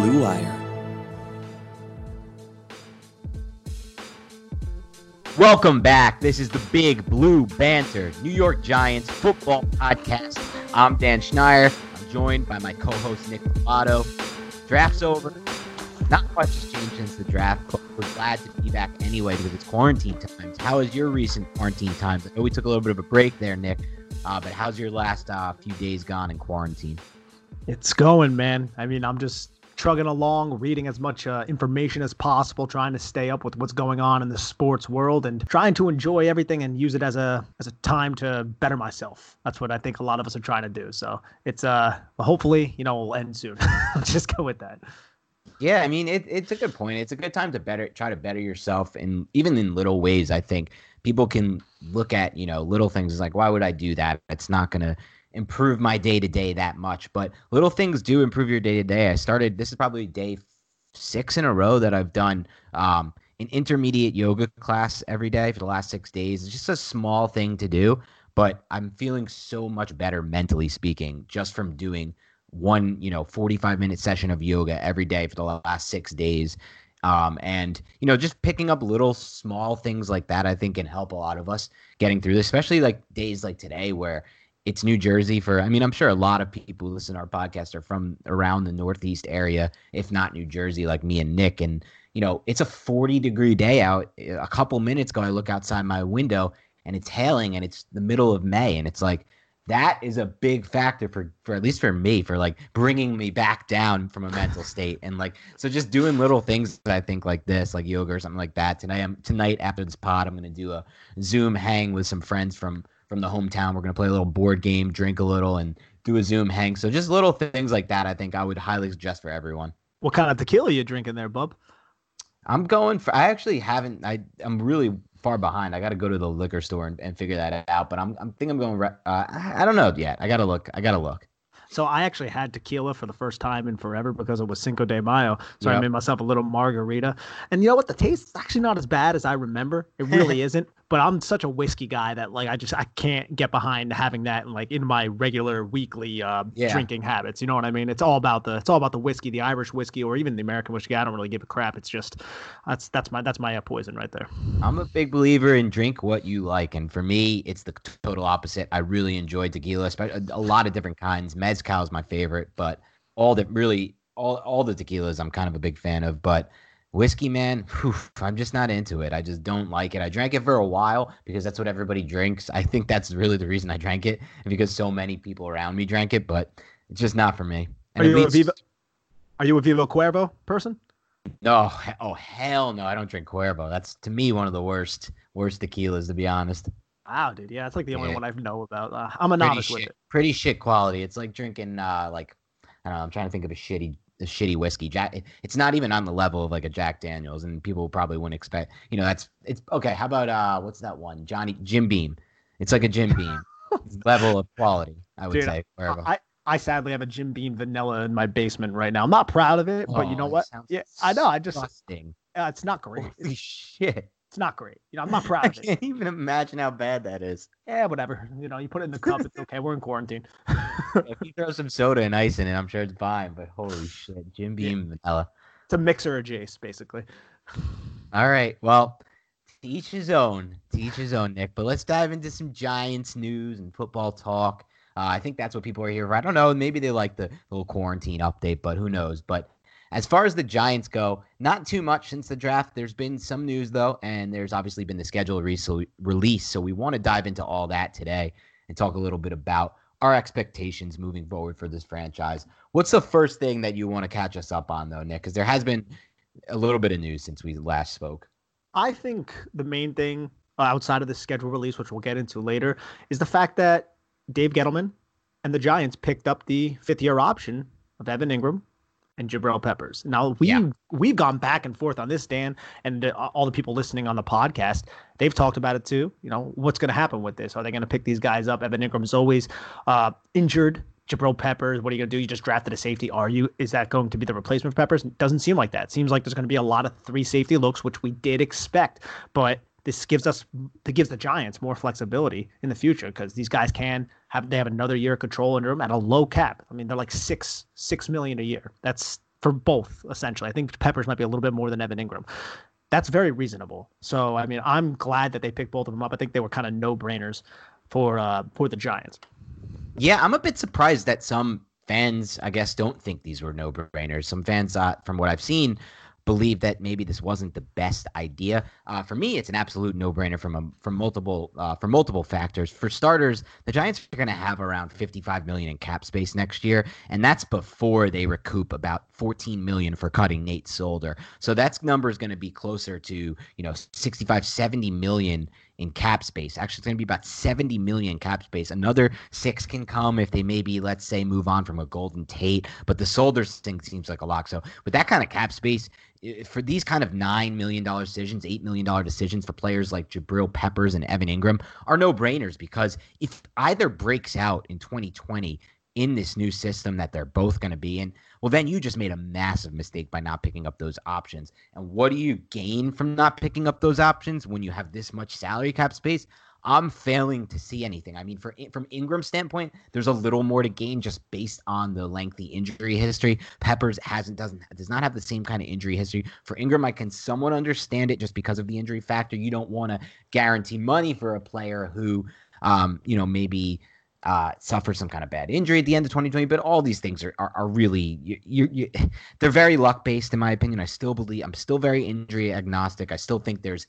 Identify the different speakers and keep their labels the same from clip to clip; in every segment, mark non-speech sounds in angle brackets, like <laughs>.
Speaker 1: Blue Wire.
Speaker 2: Welcome back. This is the Big Blue Banter New York Giants football podcast. I'm Dan Schneier. I'm joined by my co-host Nick Lovato. Draft's over. Not much has changed since the draft. We're glad to be back anyway because it's quarantine times. How is your recent quarantine times? I know we took a little bit of a break there, Nick, uh, but how's your last uh, few days gone in quarantine?
Speaker 3: It's going, man. I mean, I'm just trugging along, reading as much uh, information as possible, trying to stay up with what's going on in the sports world, and trying to enjoy everything and use it as a as a time to better myself. That's what I think a lot of us are trying to do. So it's uh, hopefully, you know, we'll end soon. <laughs> just go with that.
Speaker 2: Yeah, I mean, it, it's a good point. It's a good time to better try to better yourself, and even in little ways. I think people can look at you know little things as like, why would I do that? It's not gonna improve my day to day that much, but little things do improve your day to day. I started. This is probably day six in a row that I've done um, an intermediate yoga class every day for the last six days. It's just a small thing to do, but I'm feeling so much better mentally speaking just from doing one, you know, 45 minute session of yoga every day for the last six days. Um, and you know, just picking up little small things like that, I think can help a lot of us getting through this, especially like days like today where it's New Jersey for I mean, I'm sure a lot of people who listen to our podcast are from around the Northeast area, if not New Jersey, like me and Nick. And, you know, it's a 40 degree day out. A couple minutes ago, I look outside my window and it's hailing and it's the middle of May. And it's like, that is a big factor for for at least for me for like bringing me back down from a mental <laughs> state and like so just doing little things that I think like this like yoga or something like that tonight I'm tonight after this pod I'm gonna do a Zoom hang with some friends from from the hometown we're gonna play a little board game drink a little and do a Zoom hang so just little things like that I think I would highly suggest for everyone.
Speaker 3: What kind of tequila you drinking there, bub?
Speaker 2: I'm going for. I actually haven't. I I'm really far behind. I got to go to the liquor store and, and figure that out. But I'm I'm think I'm going. Uh, I don't know yet. I got to look. I got to look.
Speaker 3: So I actually had tequila for the first time in forever because it was Cinco de Mayo. So
Speaker 2: Yep.
Speaker 3: I made myself a little margarita. And you know what? The taste is actually not as bad as I remember. It really <laughs> isn't. But I'm such a whiskey guy that like I just I can't get behind having that in like in my regular weekly uh,
Speaker 2: Yeah.
Speaker 3: drinking habits. You know what I mean? It's all about the it's all about the whiskey, the Irish whiskey, or even the American whiskey. I don't really give a crap. It's just that's that's my that's my uh, poison right there.
Speaker 2: I'm a big believer in drink what you like, and for me, it's the total opposite. I really enjoy tequila, especially a lot of different kinds. Mezcal is my favorite, but all the really all all the tequilas I'm kind of a big fan of. But whiskey, man, whew, I'm just not into it. I just don't like it. I drank it for a while because that's what everybody drinks. I think that's really the reason I drank it, because so many people around me drank it. But it's just not for me. And
Speaker 3: Are you a
Speaker 2: leads-
Speaker 3: Viva? Are you a Viva Cuervo person?
Speaker 2: No, oh hell no! I don't drink Cuervo. That's to me one of the worst worst tequilas, to be honest.
Speaker 3: Wow, dude. Yeah, that's like the only
Speaker 2: Yeah.
Speaker 3: one I know about. Uh, I'm a
Speaker 2: Pretty
Speaker 3: novice
Speaker 2: shit,
Speaker 3: with it.
Speaker 2: pretty shit quality. It's like drinking uh like I don't know. I'm trying to think of a shitty a shitty whiskey. Jack. It's not even on the level of like a Jack Daniels, and people probably wouldn't expect. You know, that's it's okay. How about uh what's that one? Johnny Jim Beam. It's like a Jim Beam <laughs> level of quality. I would
Speaker 3: Dude,
Speaker 2: say. wherever.
Speaker 3: I, I sadly have a Jim Beam vanilla in my basement right now. I'm not proud of it, but you know
Speaker 2: Oh,
Speaker 3: what? Yeah, I know. I just
Speaker 2: disgusting.
Speaker 3: uh, it's not great.
Speaker 2: Holy shit!
Speaker 3: It's not great. You know, I'm not <laughs> proud
Speaker 2: I
Speaker 3: of it.
Speaker 2: can't even imagine how bad that is.
Speaker 3: Yeah, whatever. You know, you put it in the cup. It's okay. We're in quarantine. <laughs>
Speaker 2: if you throw some soda and ice in it, I'm sure it's fine. But holy shit, Jim Beam vanilla.
Speaker 3: It's a mixer of Jace, basically. <laughs>
Speaker 2: All right. Well, to each his own. To each his own, Nick. But let's dive into some Giants news and football talk. Uh, I think that's what people are here for. I don't know. Maybe they like the little quarantine update, but who knows? But as far as the Giants go, not too much since the draft. There's been some news though, and there's obviously been the schedule re- release. So we want to dive into all that today and talk a little bit about our expectations moving forward for this franchise. What's the first thing that you want to catch us up on though, Nick? Because there has been a little bit of news since we last spoke.
Speaker 3: I think the main thing uh, outside of the schedule release, which we'll get into later, is the fact that Dave Gettleman and the Giants picked up the fifth year option of Evan Engram and Jabrill Peppers. Now we
Speaker 2: Yeah.
Speaker 3: we've gone back and forth on this, Dan, and all the people listening on the podcast, they've talked about it too. You know, what's going to happen with this? Are they going to pick these guys up? Evan Engram's always uh, injured. Jabrill Peppers, what are you going to do? You just drafted a safety. Are you? Is that going to be the replacement for Peppers? Doesn't seem like that. It seems like there's going to be a lot of three safety looks, which we did expect. But this gives us, it gives the Giants more flexibility in the future because these guys can have, they have another year of control under them at a low cap. I mean, they're like six, six million a year. That's for both, essentially. I think Peppers might be a little bit more than Evan Engram. That's very reasonable. So, I mean, I'm glad that they picked both of them up. I think they were kind of no brainers for, uh, for the Giants.
Speaker 2: Yeah, I'm a bit surprised that some fans, I guess, don't think these were no brainers. Some fans, uh, from what I've seen, believe that maybe this wasn't the best idea. Uh, for me, it's an absolute no brainer from a, from multiple uh, for multiple factors. For starters, the Giants are going to have around 55 million in cap space next year, and that's before they recoup about 14 million for cutting Nate Solder. So that number is going to be closer to you know 65, 70 million in cap space. Actually, it's going to be about 70 million cap space. Another six can come if they maybe, let's say, move on from a Golden Tate. But the Solders thing seems like a lock. So with that kind of cap space, for these kind of $9 million decisions, $8 million decisions for players like Jabrill Peppers and Evan Engram are no brainers because if either breaks out in 2020 in this new system that they're both going to be in, well, then you just made a massive mistake by not picking up those options. And what do you gain from not picking up those options when you have this much salary cap space? I'm failing to see anything. I mean, for from Engram's standpoint, there's a little more to gain just based on the lengthy injury history. Peppers hasn't doesn't does not have the same kind of injury history. For Ingram, I can somewhat understand it just because of the injury factor. You don't want to guarantee money for a player who, um, you know, maybe uh, some kind of bad injury at the end of 2020. But all these things are are, are really you, you, you, they're very luck based in my opinion. I still believe I'm still very injury agnostic. I still think there's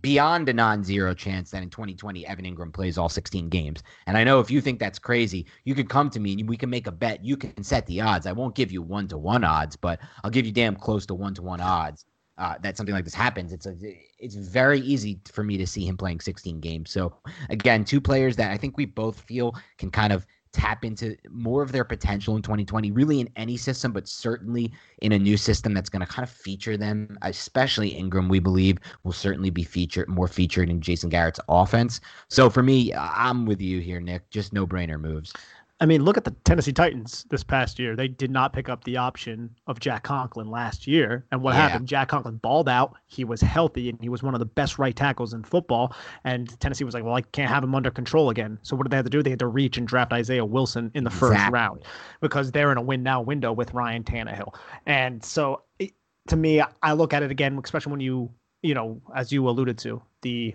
Speaker 2: beyond a non-zero chance that in 2020 Evan Engram plays all 16 games. And I know if you think that's crazy, you could come to me and we can make a bet. You can set the odds. I won't give you one to one odds, but I'll give you damn close to one to one odds. Uh, that something like this happens. It's a, it's very easy for me to see him playing 16 games. So again, two players that I think we both feel can kind of tap into more of their potential in 2020, really in any system, but certainly in a new system that's going to kind of feature them, especially Engram, we believe will certainly be featured more featured in Jason Garrett's offense. So for me, I'm with you here, Nick. Just no brainer moves.
Speaker 3: I mean, look at the Tennessee Titans this past year. They did not pick up the option of Jack Conklin last year. And what
Speaker 2: Yeah.
Speaker 3: happened? Jack Conklin balled out. He was healthy and he was one of the best right tackles in football. And Tennessee was like, well, I can't have him under control again. So what did they have to do? They had to reach and draft Isaiah Wilson in the first
Speaker 2: Exactly.
Speaker 3: round because they're in a win now window with Ryan Tannehill. And so it, to me, I look at it again, especially when you, you know, as you alluded to, the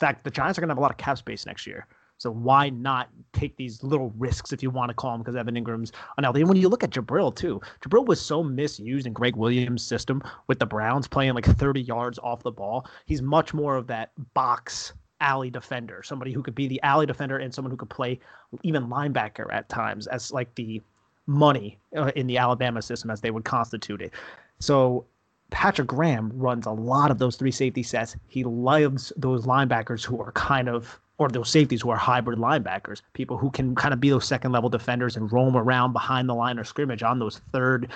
Speaker 3: fact the Giants are going to have a lot of cap space next year. So why not take these little risks, if you want to call them, because Evan Engram's unhealthy. And when you look at Jabrill too, Jabrill was so misused in Gregg Williams' system with the Browns playing like 30 yards off the ball. He's much more of that box alley defender, somebody who could be the alley defender and someone who could play even linebacker at times as like the money uh, in the Alabama system as they would constitute it. So Patrick Graham runs a lot of those three safety sets. He loves those linebackers who are kind of or those safeties who are hybrid linebackers, people who can kind of be those second level defenders and roam around behind the line of scrimmage on those third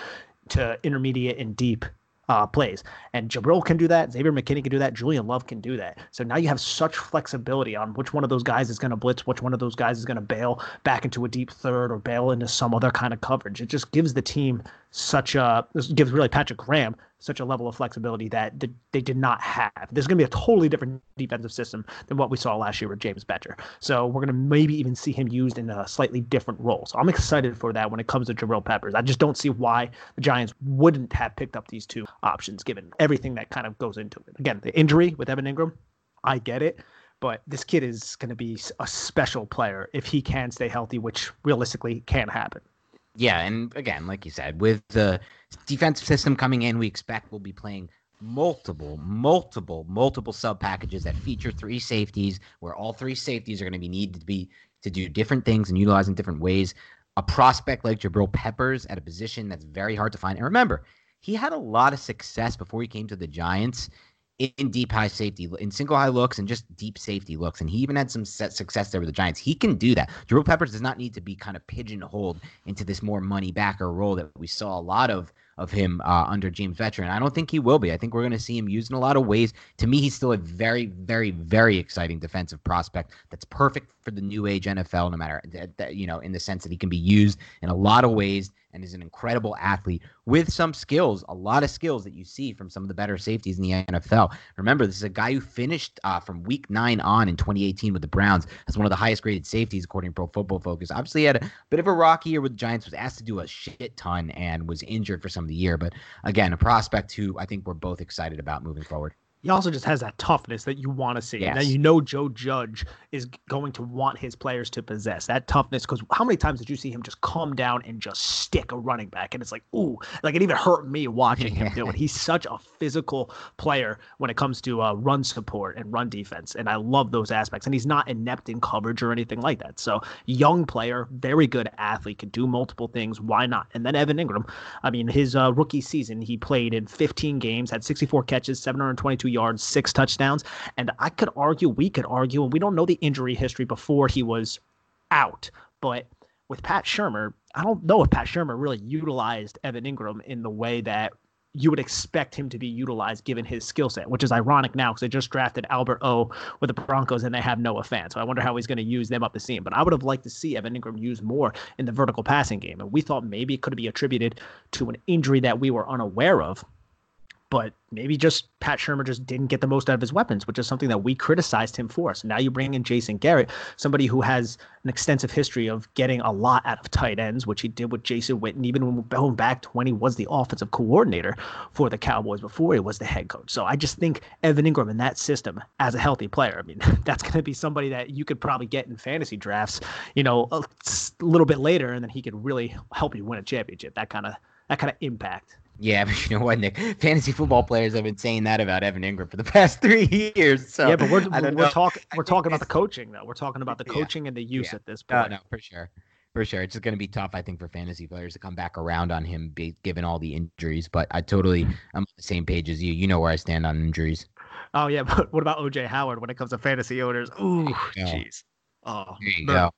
Speaker 3: to intermediate and deep uh, plays. And Jabrill can do that. Xavier McKinney can do that. Julian Love can do that. So now you have such flexibility on which one of those guys is going to blitz, which one of those guys is going to bail back into a deep third or bail into some other kind of coverage. It just gives the team such a gives really Patrick Graham such a level of flexibility that they did not have. There's going to be a totally different defensive system than what we saw last year with James Bettcher. So we're going to maybe even see him used in a slightly different role. So I'm excited for that when it comes to Jabrill Peppers. I just don't see why the Giants wouldn't have picked up these two options given everything that kind of goes into it. Again, the injury with Evan Engram, I get it but this kid is going to be a special player if he can stay healthy, which realistically can happen.
Speaker 2: Yeah, and again, like you said, with the defensive system coming in, we expect we'll be playing multiple, multiple, multiple sub packages that feature three safeties, where all three safeties are going to be needed to be to do different things and utilize in different ways. A prospect like Jabrill Peppers at a position that's very hard to find. And remember, he had a lot of success before he came to the Giants in deep high safety, in single high looks, and just deep safety looks. And he even had some success there with the Giants. He can do that. Jabrill Peppers does not need to be kind of pigeonholed into this more money backer role that we saw a lot of of him uh, under James Bettcher. And I don't think he will be. I think we're going to see him used in a lot of ways. To me, he's still a very, very, very exciting defensive prospect that's perfect for the new age NFL, no matter, that, you know, in the sense that he can be used in a lot of ways and is an incredible athlete with some skills, a lot of skills that you see from some of the better safeties in the NFL. Remember, this is a guy who finished uh, from week nine on in 2018 with the Browns as one of the highest graded safeties according to Pro Football Focus. Obviously, he had a bit of a rocky year with the Giants, was asked to do a shit ton and was injured for some of the year. But again, a prospect who I think we're both excited about moving forward
Speaker 3: he also just has that toughness that you want to see. Yes. And you know Joe Judge is going to want his players to possess that toughness. Because how many times did you see him just come down and just stick a running back? And it's like, ooh, like it even hurt me watching him do it. <laughs> He's such a physical player when it comes to uh, run support and run defense. And I love those aspects. And he's not inept in coverage or anything like that. So young player, very good athlete, can do multiple things. Why not? And then Evan Engram, I mean, his uh, rookie season, he played in 15 games, had 64 catches, 722 yards, six touchdowns. And I could argue, we could argue, and we don't know the injury history before he was out, but with Pat Shurmur, I don't know if Pat Shurmur really utilized Evan Engram in the way that you would expect him to be utilized given his skill set, which is ironic now because they just drafted Albert O with the Broncos and they have Noah Fant. So I wonder how he's going to use them up the seam. But I would have liked to see Evan Engram used more in the vertical passing game. And we thought maybe it could be attributed to an injury that we were unaware of but maybe just Pat Shurmur just didn't get the most out of his weapons, which is something that we criticized him for. So now you bring in Jason Garrett, somebody who has an extensive history of getting a lot out of tight ends, which he did with Jason Witten, even when going back to when he was the offensive coordinator for the Cowboys before he was the head coach. So I just think Evan Engram in that system as a healthy player, I mean, <laughs> that's going to be somebody that you could probably get in fantasy drafts, you know, a little bit later, and then he could really help you win a championship. That kind of that kind of impact.
Speaker 2: Yeah, <laughs> but you know what, Nick? Fantasy football players have been saying that about Evan Engram for the <laughs> past three years. So
Speaker 3: yeah, but we're we're, talking we're <laughs> talking about the coaching though. We're talking about the coaching yeah, and the use yeah. at this point.
Speaker 2: No, no, for sure, for sure. It's just going to be tough, I think, for fantasy players to come back around on him, be, given all the injuries. But I totally, I'm on the same page as you. You know where I stand on injuries.
Speaker 3: Oh yeah, but what about OJ Howard when it comes to fantasy owners? Ooh, jeez.
Speaker 2: Oh, there you murder, go.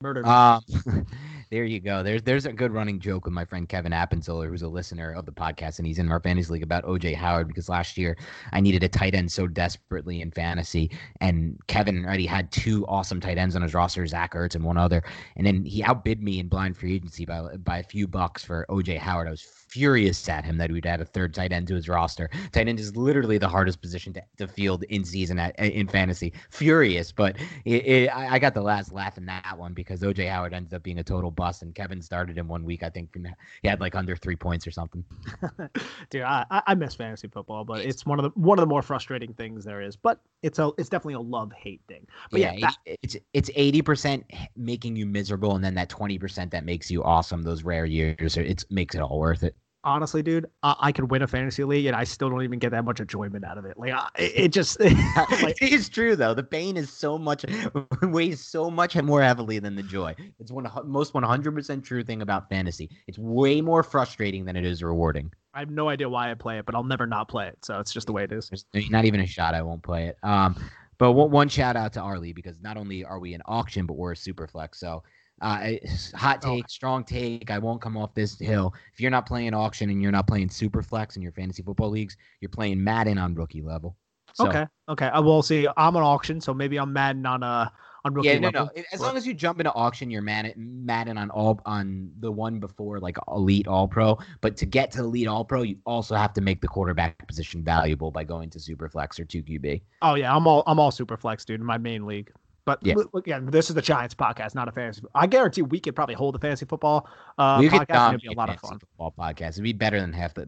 Speaker 2: Murder. Um, there you go. There's there's a good running joke with my friend Kevin Appenzeller, who's a listener of the podcast, and he's in our fantasy league about OJ Howard because last year I needed a tight end so desperately in fantasy, and Kevin already had two awesome tight ends on his roster, Zach Ertz and one other, and then he outbid me in blind free agency by by a few bucks for OJ Howard. I was furious at him that we'd add a third tight end to his roster. Tight end is literally the hardest position to, to field in season at, in fantasy. Furious, but it, it, I got the last laugh in that one because OJ Howard ended up being a total bust, and Kevin started him one week. I think he had like under three points or something. <laughs>
Speaker 3: Dude, I, I miss fantasy football, but it's one of the one of the more frustrating things there is. But it's a it's definitely a love hate thing. But yeah, yeah
Speaker 2: that, it's it's eighty percent making you miserable, and then that twenty percent that makes you awesome. Those rare years, it makes it all worth it
Speaker 3: honestly, dude, I, I, could win a fantasy league and I still don't even get that much enjoyment out of it. Like, I, it just <laughs> like,
Speaker 2: it is true though. The pain is so much <laughs> weighs so much more heavily than the joy. It's one most one hundred percent true thing about fantasy. It's way more frustrating than it is rewarding.
Speaker 3: I have no idea why I play it, but I'll never not play it. So it's just the way it is.
Speaker 2: There's not even a shot I won't play it. Um, but one, one shout out to Arlie because not only are we an auction, but we're a super flex. So uh, eh, hot oh. take, oh. strong take. I won't come off this hill. If you're not playing auction and you're not playing super flex in your fantasy football leagues, you're playing Madden on rookie level.
Speaker 3: So, okay. Okay. Uh, I will see. I'm an auction, so maybe I'm Madden on a on rookie
Speaker 2: yeah, no,
Speaker 3: level.
Speaker 2: no. As long as you jump into auction, you're Madden, Madden on all on the one before like elite All Pro. But to get to elite All Pro, you also have to make the quarterback position valuable by going to super flex or two QB.
Speaker 3: Oh yeah, I'm all I'm all super flex, dude. In my main league. But yeah. again, this is the Giants podcast, not a fantasy. I guarantee we could probably hold a fantasy football uh, we could podcast. It'd be a lot of fun.
Speaker 2: Football podcast. It'd be better than half the,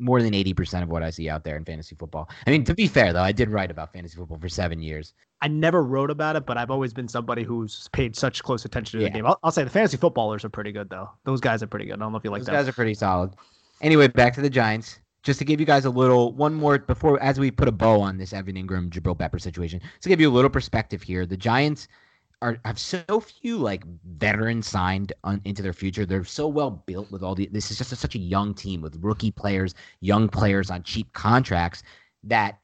Speaker 2: more than eighty percent of what I see out there in fantasy football. I mean, to be fair though, I did write about fantasy football for seven years.
Speaker 3: I never wrote about it, but I've always been somebody who's paid such close attention to the game. I'll, I'll, say the fantasy footballers are pretty good though. Those guys are pretty good. I don't know if you like
Speaker 2: Those
Speaker 3: that.
Speaker 2: guys are pretty solid. Anyway, back to the Giants just to give you guys a little one more before as we put a bow on this Evan Engram Jabrill Pepper situation, to give you a little perspective here. The Giants are have so few like veterans signed on, into their future. They're so well built with all the. This is just a, such a young team with rookie players, young players on cheap contracts that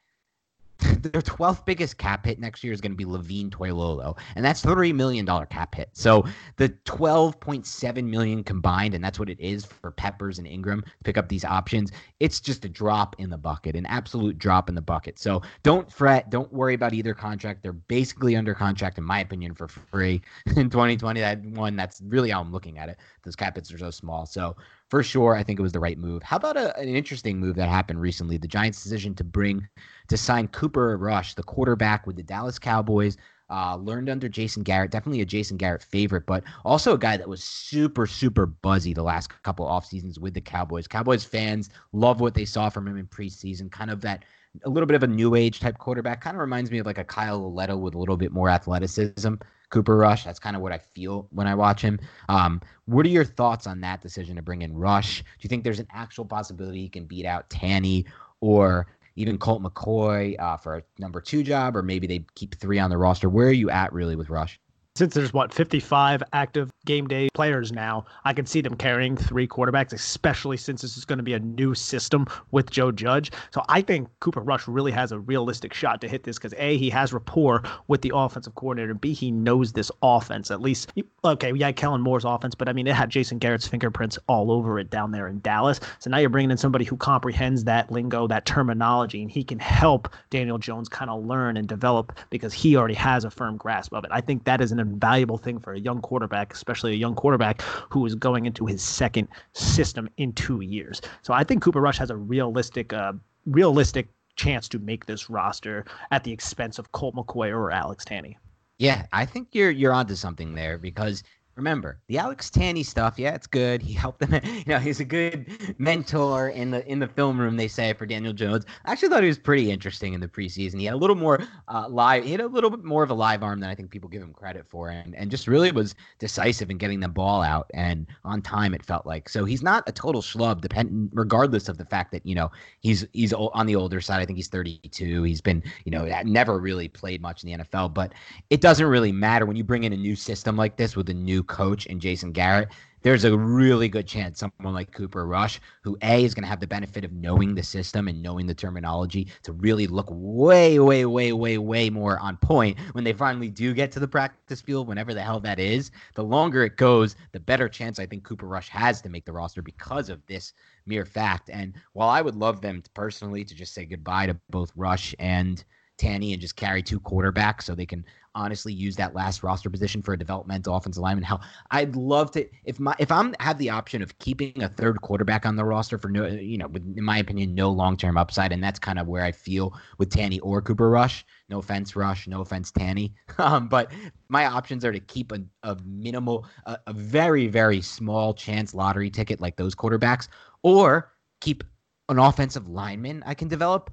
Speaker 2: <laughs> their 12th biggest cap hit next year is going to be Levine Toilolo, and that's $3 million cap hit. So the 12.7 million combined, and that's what it is for Peppers and Engram to pick up these options. It's just a drop in the bucket, an absolute drop in the bucket. So don't fret. Don't worry about either contract. They're basically under contract, in my opinion, for free <laughs> in 2020. That one, that's really how I'm looking at it. Those cap hits are so small. So for sure, I think it was the right move. How about a, an interesting move that happened recently? The Giants' decision to bring to sign Cooper Rush, the quarterback with the Dallas Cowboys. Uh, learned under Jason Garrett, definitely a Jason Garrett favorite, but also a guy that was super, super buzzy the last couple off seasons with the Cowboys. Cowboys fans love what they saw from him in preseason, kind of that a little bit of a new age type quarterback. Kind of reminds me of like a Kyle Lauletta with a little bit more athleticism. Cooper Rush. That's kind of what I feel when I watch him. Um, what are your thoughts on that decision to bring in Rush? Do you think there's an actual possibility he can beat out Tanney or even Colt McCoy uh, for a number two job, or maybe they keep three on the roster? Where are you at really with Rush?
Speaker 3: since there's what 55 active game day players now, I can see them carrying three quarterbacks, especially since this is going to be a new system with Joe Judge. So I think Cooper Rush really has a realistic shot to hit this because A, he has rapport with the offensive coordinator, B, he knows this offense. At least, okay, yeah, Kellen Moore's offense, but I mean, it had Jason Garrett's fingerprints all over it down there in Dallas. So now you're bringing in somebody who comprehends that lingo, that terminology, and he can help Daniel Jones kind of learn and develop because he already has a firm grasp of it. I think that is an invaluable thing for a young quarterback, especially a young quarterback who is going into his second system in two years. So I think Cooper Rush has a realistic, uh, realistic chance to make this roster at the expense of Colt McCoy or Alex Tanney.
Speaker 2: Yeah, I think you're you're onto something there because remember the Alex Tanney stuff. Yeah, it's good. He helped them. <laughs> You know, he's a good mentor in the in the film room. They say for Daniel Jones. I actually thought he was pretty interesting in the preseason. He had a little more uh, live. He had a little bit more of a live arm than I think people give him credit for, and and just really was decisive in getting the ball out and on time. It felt like so he's not a total schlub. Depend regardless of the fact that you know he's he's on the older side. I think he's 32. He's been you know never really played much in the NFL, but it doesn't really matter when you bring in a new system like this with a new coach in Jason Garrett, there's a really good chance someone like Cooper Rush, who A is going to have the benefit of knowing the system and knowing the terminology to really look way, way, way, way, way more on point when they finally do get to the practice field, whenever the hell that is. The longer it goes, the better chance I think Cooper Rush has to make the roster because of this mere fact. And while I would love them to personally to just say goodbye to both Rush and Tanney and just carry two quarterbacks so they can honestly use that last roster position for a developmental offensive lineman. Hell, I'd love to if my if I'm have the option of keeping a third quarterback on the roster for no you know with in my opinion no long term upside, and that's kind of where I feel with Tanney or Cooper Rush. No offense, Rush. No offense, Tanney. <laughs> Um, but my options are to keep a, a minimal, a, a very very small chance lottery ticket like those quarterbacks, or keep an offensive lineman I can develop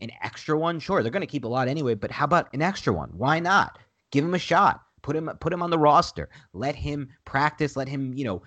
Speaker 2: an extra one, sure, they're going to keep a lot anyway. But how about an extra one? Why not? Give him a shot. Put him put him on the roster. Let him practice. Let him, you know,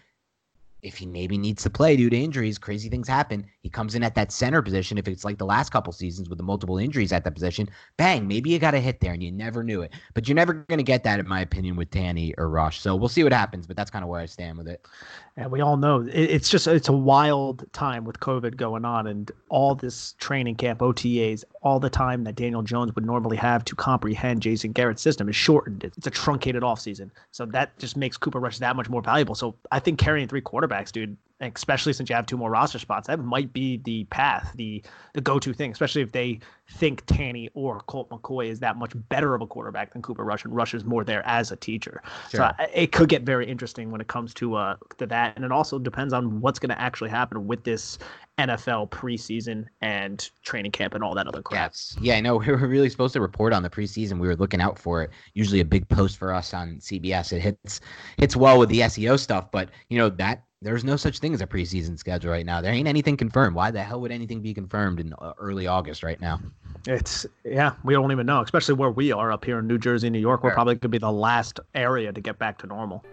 Speaker 2: if he maybe needs to play due to injuries, crazy things happen. He comes in at that center position. If it's like the last couple seasons with the multiple injuries at that position, bang, maybe you got a hit there and you never knew it. But you're never going to get that, in my opinion, with Danny or Rush. So we'll see what happens. But that's kind of where I stand with it.
Speaker 4: And we all know it's just it's a wild time with COVID going on, and all this training camp OTAs, all the time that Daniel Jones would normally have to comprehend Jason Garrett's system is shortened. It's a truncated offseason. So that just makes Cooper Rush that much more valuable. So I think carrying three quarterbacks, dude, especially since you have two more roster spots, that might be the path, the the go-to thing, especially if they think Tanney or Colt McCoy is that much better of a quarterback than Cooper Rush, and Rush is more there as a teacher. Sure. So it could get very interesting when it comes to uh to that, and it also depends on what's going to actually happen with this NFL preseason and training camp and all that other crap.
Speaker 2: Yes. Yeah, I know <laughs> we were really supposed to report on the preseason. We were looking out for it. Usually a big post for us on CBS. It hits hits well with the SEO stuff, but you know that there's no such thing as a preseason schedule right now. There ain't anything confirmed. Why the hell would anything be confirmed in uh, early August right now?
Speaker 4: It's yeah, we don't even know, especially where we are up here in New Jersey, New York. We're probably could be the last area to get back to normal.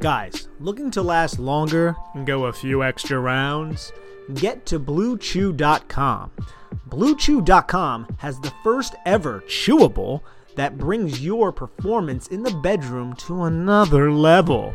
Speaker 3: Guys, looking to last longer and go a few extra rounds? Get to BlueChew.com. BlueChew.com has the first ever chewable that brings your performance in the bedroom to another level.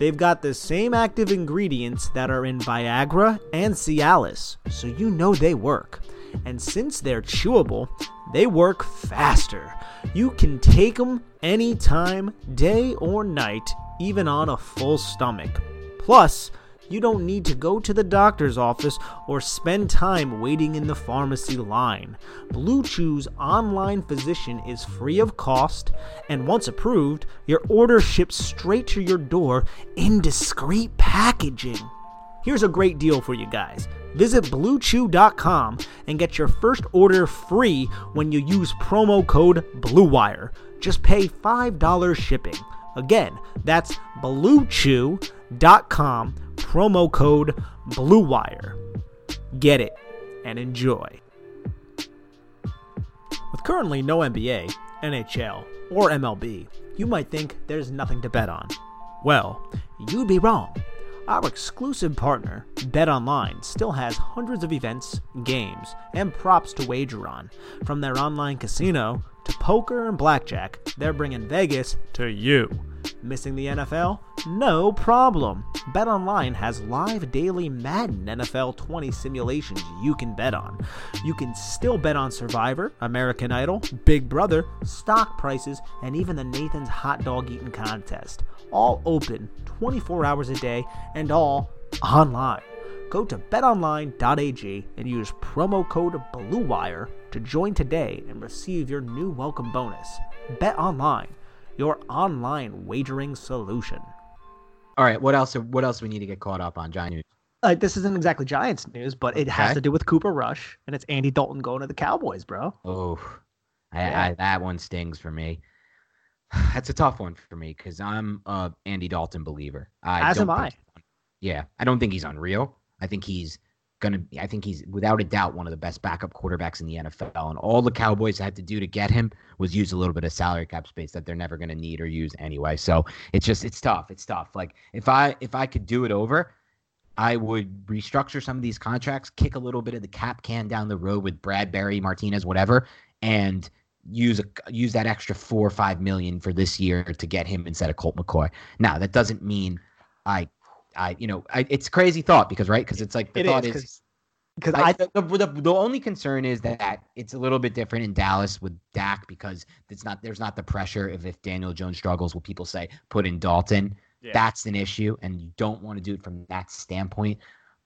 Speaker 3: They've got the same active ingredients that are in Viagra and Cialis, so you know they work. And since they're chewable, they work faster. You can take them anytime, day or night, even on a full stomach. Plus, you don't need to go to the doctor's office or spend time waiting in the pharmacy line. Blue Chew's online physician is free of cost, and once approved, your order ships straight to your door in discreet packaging. Here's a great deal for you guys. Visit BlueChew.com and get your first order free when you use promo code BLUEWIRE. Just pay $5 shipping. Again, that's BlueChew.com promo code BLUEWIRE. Get it and enjoy. With currently no NBA, NHL, or MLB, you might think there's nothing to bet on. Well, you'd be wrong. Our exclusive partner, BetOnline, still has hundreds of events, games, and props to wager on. From their online casino to poker and blackjack, they're bringing Vegas to you. Missing the NFL? No problem. BetOnline has live daily Madden NFL 20 simulations you can bet on. You can still bet on Survivor, American Idol, Big Brother, stock prices, and even the Nathan's Hot Dog Eating Contest. All open 24 hours a day and all online. Go to betonline.ag and use promo code BLUEWIRE to join today and receive your new welcome bonus. Bet online your online wagering solution.
Speaker 2: All right, what else? What else we need to get caught up on, Giant news?
Speaker 4: Uh, this isn't exactly Giants news, but it has to do with Cooper Rush, and it's Andy Dalton going to the Cowboys, bro.
Speaker 2: Oh, I, I, that one stings for me. That's a tough one for me because I'm a Andy Dalton believer.
Speaker 4: I As am I.
Speaker 2: Yeah, I don't think he's unreal. I think he's gonna. I think he's without a doubt one of the best backup quarterbacks in the NFL. And all the Cowboys had to do to get him was use a little bit of salary cap space that they're never gonna need or use anyway. So it's just it's tough. It's tough. Like if I if I could do it over, I would restructure some of these contracts, kick a little bit of the cap can down the road with Bradberry, Martinez, whatever, and use a use that extra four or five million for this year to get him instead of Colt McCoy. Now that doesn't mean I I, you know, I, it's crazy thought because right because it's like the
Speaker 4: it
Speaker 2: thought is, is
Speaker 4: because I, I
Speaker 2: the, the, the only concern is that it's a little bit different in Dallas with Dak because it's not there's not the pressure of if Daniel Jones struggles, will people say put in Dalton? Yeah. That's an issue, and you don't want to do it from that standpoint.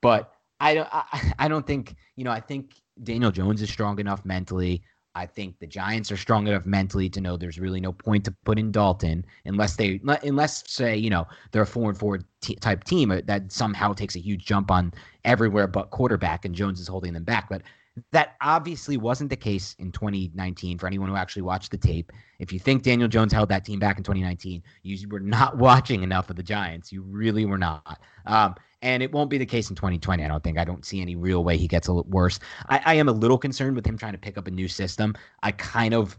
Speaker 2: But I don't I, I don't think you know I think Daniel Jones is strong enough mentally. I think the Giants are strong enough mentally to know there's really no point to put in Dalton unless they unless say you know they're a four and four t- type team uh, that somehow takes a huge jump on everywhere but quarterback and Jones is holding them back. But that obviously wasn't the case in 2019 for anyone who actually watched the tape. If you think Daniel Jones held that team back in 2019, you were not <laughs> watching enough of the Giants. You really were not. Um, and it won't be the case in 2020. I don't think. I don't see any real way he gets a little worse. I, I am a little concerned with him trying to pick up a new system. I kind of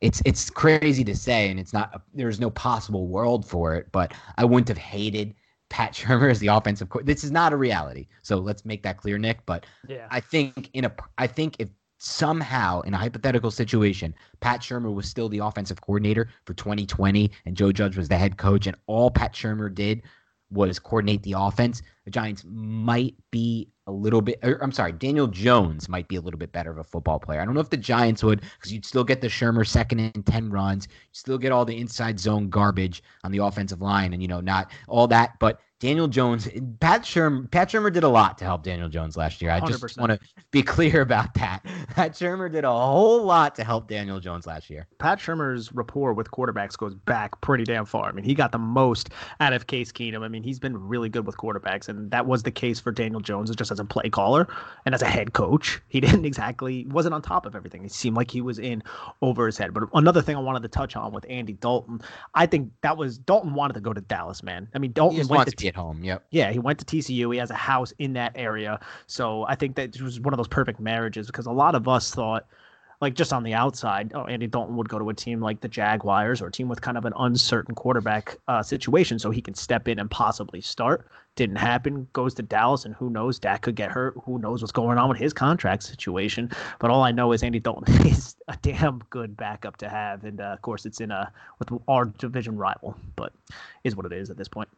Speaker 2: it's it's crazy to say, and it's not. There's no possible world for it, but I wouldn't have hated Pat <laughs> Shurmur as the offensive coordinator. This is not a reality. So let's make that clear, Nick. But
Speaker 3: Yeah.
Speaker 2: I think in a I think if somehow in a hypothetical situation, Pat Shurmur was still the offensive coordinator for 2020 and Joe Judge was the head coach, and all Pat Shurmur did was coordinate the offense, the Giants might be a little bit. Or, I'm sorry, Daniel Jones might be a little bit better of a football player. I don't know if the Giants would, because you'd still get the Shurmur second and ten runs, you still get all the inside zone garbage on the offensive line, and you know not all that. But Daniel Jones, Pat Shurmur, Pat Shurmur did a lot to help Daniel Jones last year. I just
Speaker 3: 100%.
Speaker 2: want to be <laughs> clear about that. Pat Shurmur did a whole lot to help Daniel Jones last year.
Speaker 3: Pat Shurmur's rapport with quarterbacks goes back pretty damn far. I mean, he got the most out of Case Keenum. I mean, he's been really good with quarterbacks, and that was the case for Daniel Jones just as a play caller and as a head coach. He <laughs> didn't exactly wasn't on top of everything. It seemed like he was in over his head. But another thing I wanted to touch on with Andy Dalton, I think that was Dalton wanted to go to Dallas, man. I mean, Dalton went
Speaker 2: wants
Speaker 3: to
Speaker 2: to be at home. Yep.
Speaker 3: yeah, he went to TCU. He has a house in that area. So I think that it was one of those perfect marriages because a lot of us thought, like just on the outside, oh, Andy Dalton would go to a team like the Jaguars or a team with kind of an uncertain quarterback uh, situation so he can step in and possibly start. Didn't happen. Goes to Dallas, and who knows? Dak could get hurt. Who knows what's going on with his contract situation? But all I know is Andy Dalton <laughs> is a damn good backup to have, and uh, of course it's in a with our division rival, but is what it is at this point.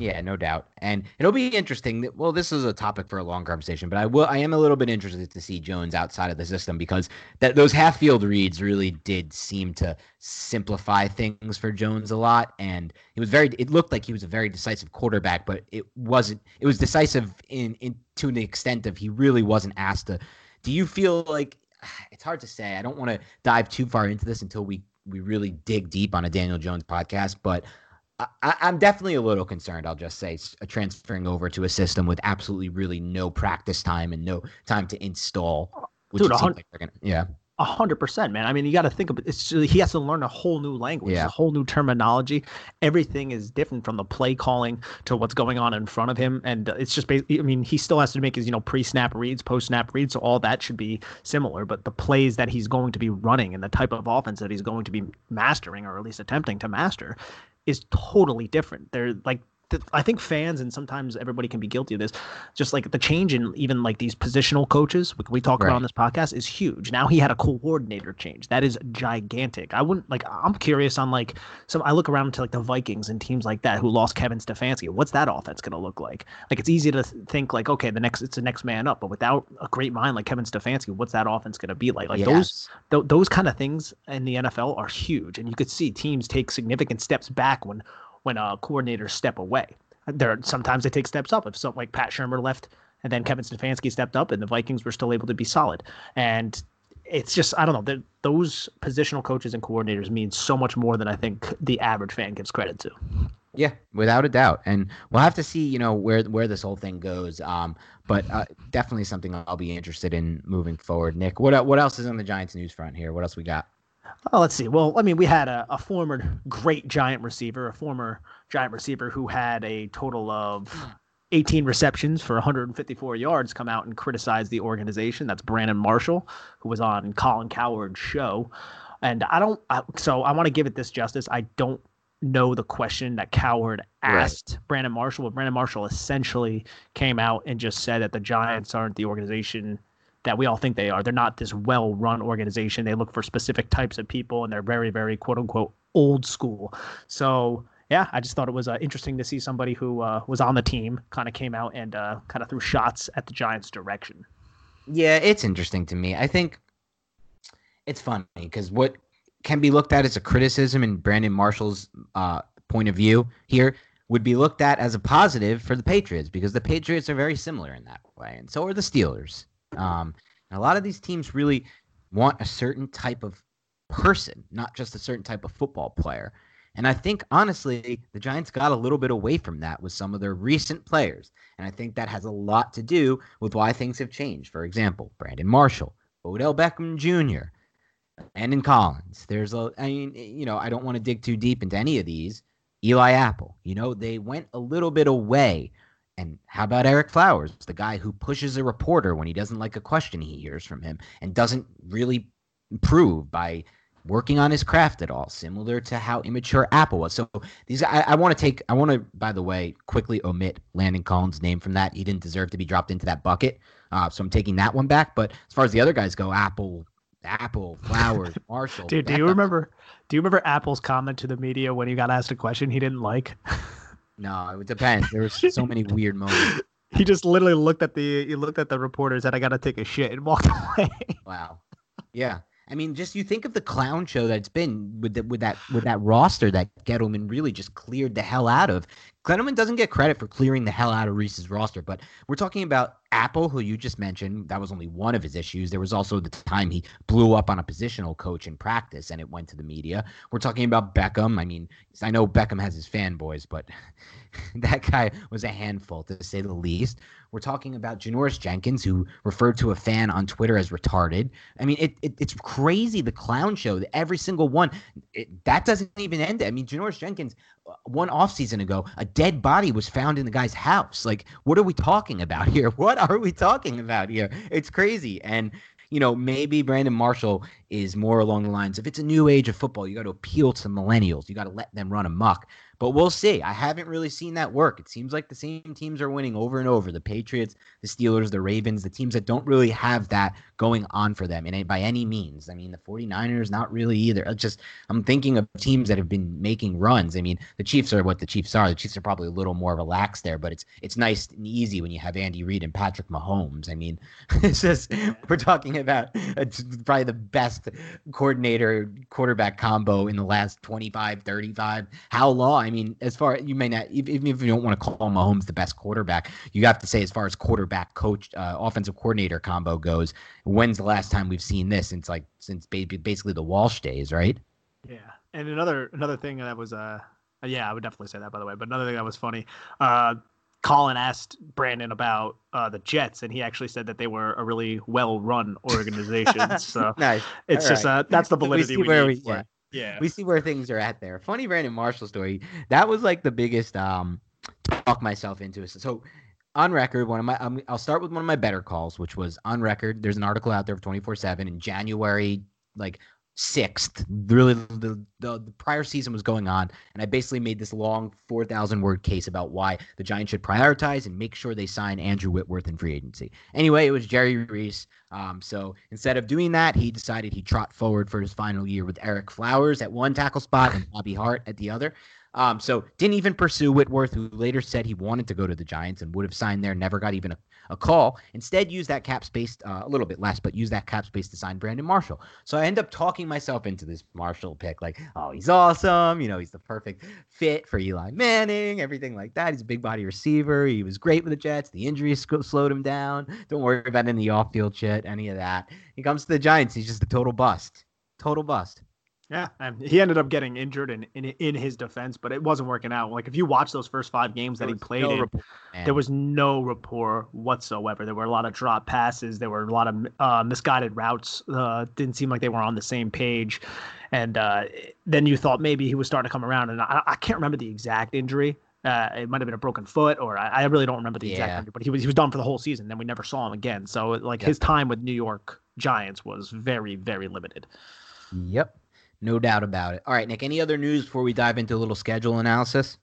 Speaker 2: Yeah, no doubt. And it'll be interesting. That, well, this is a topic for a long conversation, but I will. I am a little bit interested to see Jones outside of the system because that those half field reads really did seem to simplify things for Jones a lot. And he was very. It looked like he was a very decisive quarterback, but it wasn't. It was decisive in in to an extent of he really wasn't asked to. Do you feel like <sighs> it's hard to say? I don't want to dive too far into this until we we really dig deep on a Daniel Jones podcast, but. I, I'm definitely a little concerned. I'll just say transferring over to a system with absolutely really no practice time and no time to install. Which
Speaker 3: Dude,
Speaker 2: it
Speaker 3: a
Speaker 2: seems
Speaker 3: hun-
Speaker 2: like gonna, yeah,
Speaker 3: A hundred percent, man. I mean, you got to think of it. It's he has to learn a whole new language,
Speaker 2: Yeah.
Speaker 3: a whole new terminology. Everything is different from the play calling to what's going on in front of him, and uh, it's just. Basically, I mean, he still has to make his you know pre-snap reads, post-snap reads, so all that should be similar. But the plays that he's going to be running and the type of offense that he's going to be mastering, or at least attempting to master, is totally different. They're like I think fans and sometimes everybody can be guilty of this. Just like the change in even like these positional coaches we, we talk
Speaker 2: Right.
Speaker 3: about on this podcast is huge. Now he had a coordinator change. That is gigantic. I wouldn't like. I'm curious on like some. I look around to like the Vikings and teams like that who lost Kevin Stefanski. What's that offense going to look like? Like it's easy to think like okay, the next it's the next man up, but without a great mind like Kevin Stefanski, what's that offense going to be like? Like those th- those kind of things in the NFL are huge, and you could see teams take significant steps back when when uh, coordinators step away. There sometimes they take steps up. If something like Pat Shurmur left, and then Kevin Stefanski stepped up, and the Vikings were still able to be solid. And it's just I don't know. Those positional coaches and coordinators mean so much more than I think the average fan gives credit to.
Speaker 2: Yeah, without a doubt, and we'll have to see, you know, where where this whole thing goes. Um, but uh, definitely something I'll be interested in moving forward. Nick, what what else is on the Giants news front here? What else we got?
Speaker 3: Oh, let's see. Well, I mean, we had a, a former great Giant receiver, a former Giant receiver who had a total of hmm. 18 receptions for 154 yards come out and criticize the organization. That's Brandon Marshall, who was on Colin Cowherd's show. And I don't, I, so I want to give it this justice. I don't know the question that Coward
Speaker 2: Right.
Speaker 3: asked Brandon Marshall, but Brandon Marshall essentially came out and just said that the Giants aren't the organization that we all think they are. They're not this well run organization. They look for specific types of people and they're very, very quote unquote old school. So, yeah, I just thought it was uh, interesting to see somebody who uh, was on the team kind of came out and uh, kind of threw shots at the Giants' direction.
Speaker 2: Yeah, it's interesting to me. I think it's funny because what can be looked at as a criticism in Brandon Marshall's uh, point of view here would be looked at as a positive for the Patriots because the Patriots are very similar in that way, and so are the Steelers. Um, and a lot of these teams really want a certain type of person, not just a certain type of football player. And I think honestly, the Giants got a little bit away from that with some of their recent players. And I think that has a lot to do with why things have changed. For example, Brandon Marshall, Odell Beckham Jr., Landon Collins. There's a, I mean, you know, I don't want to dig too deep into any of these. Eli Apple, you know, they went a little bit away. And how about Ereck Flowers, the guy who pushes a reporter when he doesn't like a question he hears from him and doesn't really improve by working on his craft at all, similar to how immature Apple was. So these, I, I want to take, I want to, by the way, quickly omit Landon Collins' name from that. He didn't deserve to be dropped into that bucket. Uh, so I'm taking that one back. But as far as the other guys go, Apple, Apple, Flowers, <laughs> Marshall.
Speaker 3: Dude, do you remember? Do you remember Apple's comment to the media when he got asked a question he didn't like? <laughs>
Speaker 2: no, it depends. There was so many weird moments. <laughs>
Speaker 3: He just literally looked at the he looked at the reporters and I got to take a shit and walked <laughs> away.
Speaker 2: Wow. Yeah. I mean, just you think of the clown show that's been with the, with that with that roster that Gettleman really just cleared the hell out of. Gettleman doesn't get credit for clearing the hell out of Reese's roster, but we're talking about Apple, who you just mentioned. That was only one of his issues. There was also the time he blew up on a positional coach in practice, and it went to the media. We're talking about Beckham. I mean, I know Beckham has his fanboys, but <laughs> that guy was a handful to say the least. We're talking about Janoris Jenkins, who referred to a fan on Twitter as retarded. I mean, it, it it's crazy the clown show. Every single one. It, that doesn't even end. I mean, Janoris Jenkins, uh, one offseason ago, a dead body was found in the guy's house. Like, what are we talking about <laughs> here? What are we talking about here? It's crazy. And you know, maybe Brandon Marshall is more along the lines of it's a new age of football. You got to appeal to millennials. You got to let them run amok. But we'll see. I haven't really seen that work. It seems like the same teams are winning over and over. The Patriots, the Steelers, the Ravens, the teams that don't really have that going on for them in by any means. I mean, the 49ers not really either. It's just I'm thinking of teams that have been making runs. I mean, the Chiefs are what the Chiefs are. The Chiefs are probably a little more relaxed there, but it's it's nice and easy when you have Andy Reid and Patrick Mahomes. I mean, <laughs> it's just we're talking about probably the best coordinator quarterback combo in the last 25, 35. How long? I mean, as far you may not even if you don't want to call Mahomes the best quarterback, you have to say as far as quarterback coach, uh, offensive coordinator combo goes. When's the last time we've seen this? Since like since basically the Walsh days, right?
Speaker 3: Yeah, and another another thing that was uh yeah I would definitely say that by the way, but another thing that was funny. Uh, Colin asked Brandon about uh, the Jets, and he actually said that they were a really well-run organization. <laughs> so
Speaker 2: nice.
Speaker 3: it's
Speaker 2: All
Speaker 3: just
Speaker 2: right.
Speaker 3: uh, that's the validity
Speaker 2: we
Speaker 3: we,
Speaker 2: where
Speaker 3: need
Speaker 2: we, yeah.
Speaker 3: Yeah.
Speaker 2: we see where things are at there. Funny Brandon Marshall story. That was like the biggest um talk myself into. So on record, one of my um, I'll start with one of my better calls, which was on record. There's an article out there for 24/7 in January, like sixth. Really, the, the the prior season was going on, and I basically made this long 4,000 word case about why the Giants should prioritize and make sure they sign Andrew Whitworth in free agency. Anyway, it was Jerry Reese. Um, so instead of doing that, he decided he'd trot forward for his final year with Ereck Flowers at one tackle spot and Bobby Hart at the other. Um, so didn't even pursue Whitworth, who later said he wanted to go to the Giants and would have signed there, never got even a, a call. Instead, use that cap space uh, a little bit less, but use that cap space to sign Brandon Marshall. So I end up talking myself into this Marshall pick, like, oh, he's awesome. You know, he's the perfect fit for Eli Manning, everything like that. He's a big body receiver. He was great with the Jets. The injuries slowed him down. Don't worry about any off field shit, any of that. He comes to the Giants. He's just a total bust. Total bust.
Speaker 3: Yeah, and he ended up getting injured in, in in his defense, but it wasn't working out. Like if you watch those first five games that he played
Speaker 2: No
Speaker 3: in,
Speaker 2: rapport,
Speaker 3: there was no rapport whatsoever. There were a lot of drop passes. There were a lot of uh, misguided routes. Uh, didn't seem like they were on the same page. And uh, then you thought maybe he was starting to come around. And I, I can't remember the exact injury. Uh, it might have been a broken foot, or I, I really don't remember the exact
Speaker 2: Yeah.
Speaker 3: injury. But he was he was done for the whole season. Then we never saw him again. So like
Speaker 2: Yep.
Speaker 3: his time with New York Giants was very very limited.
Speaker 2: Yep. No doubt about it. All right, Nick, any other news before we dive into a little schedule analysis?